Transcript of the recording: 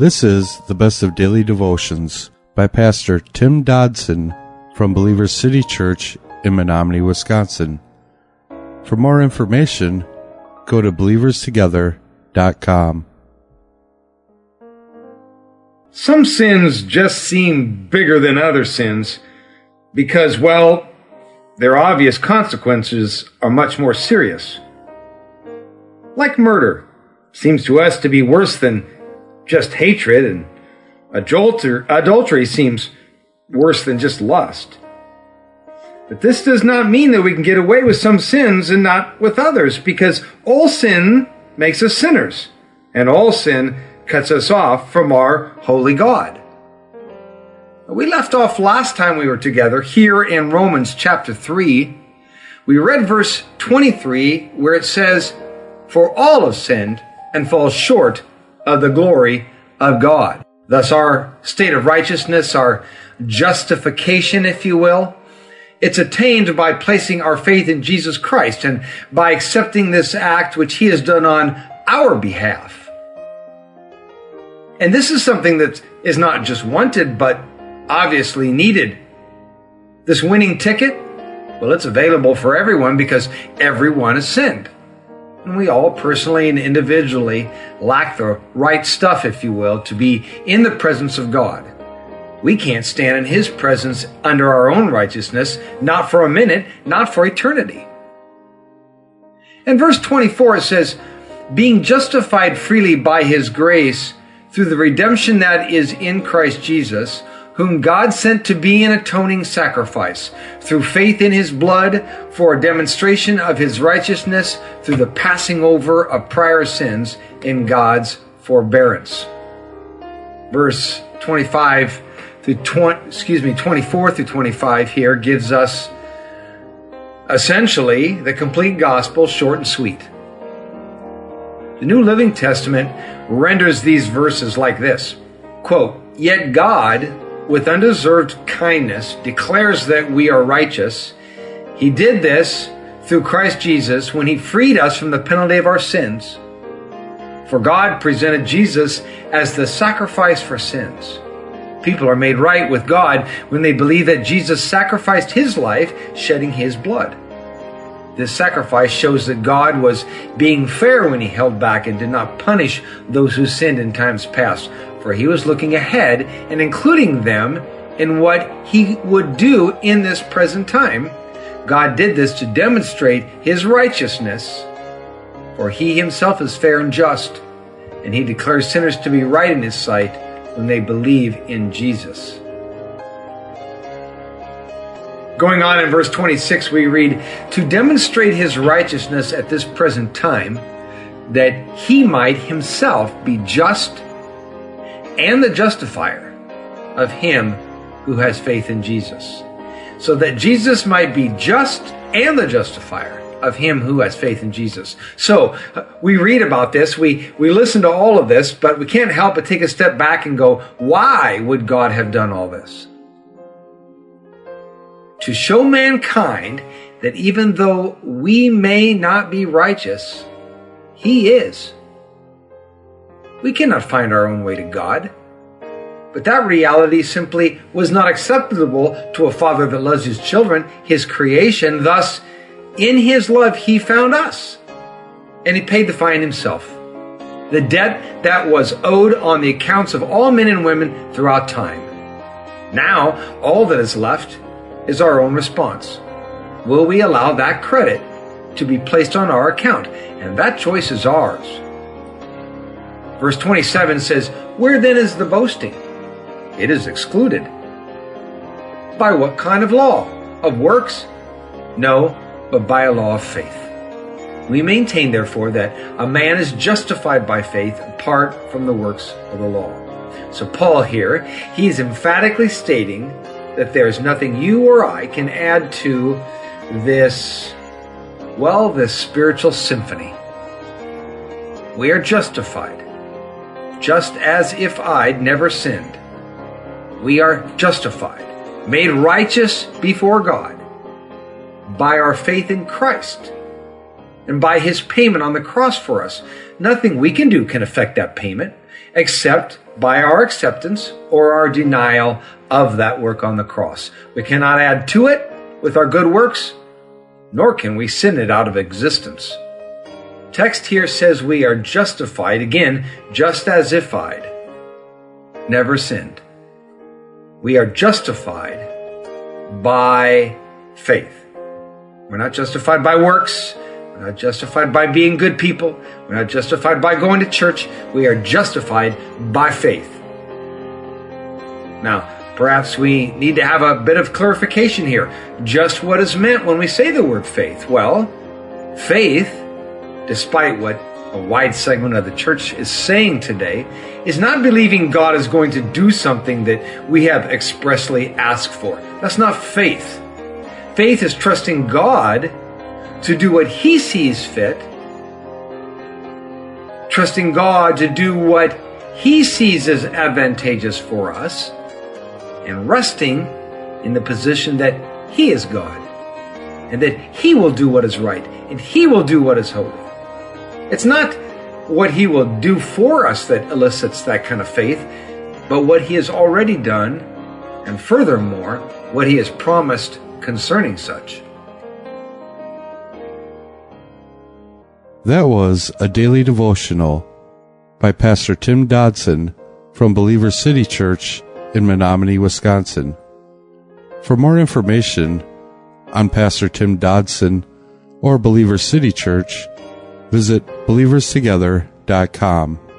This is the best of daily devotions by Pastor Tim Dodson from Believers City Church in Menominee, Wisconsin. For more information, go to believerstogether.com. Some sins just seem bigger than other sins because, well, their obvious consequences are much more serious. Like murder seems to us to be worse than just hatred, and adulter- adultery seems worse than just lust. But this does not mean that we can get away with some sins and not with others, because all sin makes us sinners, and all sin cuts us off from our holy God. We left off last time we were together here in Romans chapter 3. We read verse 23 where it says, For all have sinned and fall short of the glory of God. Thus, our state of righteousness, our justification, if you will, it's attained by placing our faith in Jesus Christ and by accepting this act which He has done on our behalf. And this is something that is not just wanted, but obviously needed. This winning ticket, well, it's available for everyone because everyone has sinned. We all personally and individually lack the right stuff, if you will, to be in the presence of God. We can't stand in His presence under our own righteousness, not for a minute, not for eternity. In verse 24, it says, Being justified freely by His grace through the redemption that is in Christ Jesus, whom God sent to be an atoning sacrifice through faith in his blood for a demonstration of his righteousness through the passing over of prior sins in God's forbearance. Verse 25 through 20, excuse me, 24 through 25 here gives us essentially the complete gospel short and sweet. The New Living Testament renders these verses like this quote, Yet God, with undeserved kindness, declares that we are righteous. He did this through Christ Jesus when he freed us from the penalty of our sins. For God presented Jesus as the sacrifice for sins. People are made right with God when they believe that Jesus sacrificed his life, shedding his blood. This sacrifice shows that God was being fair when he held back and did not punish those who sinned in times past, for he was looking ahead and including them in what he would do in this present time. God did this to demonstrate his righteousness, for he himself is fair and just, and he declares sinners to be right in his sight when they believe in Jesus. Going on in verse 26, we read, To demonstrate his righteousness at this present time, that he might himself be just and the justifier of him who has faith in Jesus. So that Jesus might be just and the justifier of him who has faith in Jesus. So uh, we read about this, we, we listen to all of this, but we can't help but take a step back and go, why would God have done all this? To show mankind that even though we may not be righteous, he is. We cannot find our own way to God. But that reality simply was not acceptable to a father that loves his children, his creation. Thus, in his love, he found us. And he paid the fine himself. The debt that was owed on the accounts of all men and women throughout time. Now, all that is left is our own response. Will we allow that credit to be placed on our account? And that choice is ours. Verse 27 says, Where then is the boasting? It is excluded. By what kind of law? Of works? No, but by a law of faith. We maintain, therefore, that a man is justified by faith apart from the works of the law. So, Paul here, he is emphatically stating that there's nothing you or I can add to this, well, this spiritual symphony. We are justified, just as if I'd never sinned. We are justified, made righteous before God by our faith in Christ and by his payment on the cross for us. Nothing we can do can affect that payment except by our acceptance or our denial of that work on the cross. We cannot add to it with our good works, nor can we sin it out of existence. Text here says we are justified, again, just as ified, never sinned. We are justified by faith. We're not justified by works. We're not justified by being good people. We're not justified by going to church. We are justified by faith. Now, perhaps we need to have a bit of clarification here. Just what is meant when we say the word faith? Well, faith, despite what a wide segment of the church is saying today, is not believing God is going to do something that we have expressly asked for. That's not faith. Faith is trusting God to do what He sees fit, trusting God to do what He sees as advantageous for us, and resting in the position that He is God, and that He will do what is right, and He will do what is holy. It's not what He will do for us that elicits that kind of faith, but what He has already done, and furthermore, what He has promised concerning such. That was a daily devotional by Pastor Tim Dodson from Believer City Church in Menominee, Wisconsin. For more information on Pastor Tim Dodson or Believer City Church, visit believerstogether.com.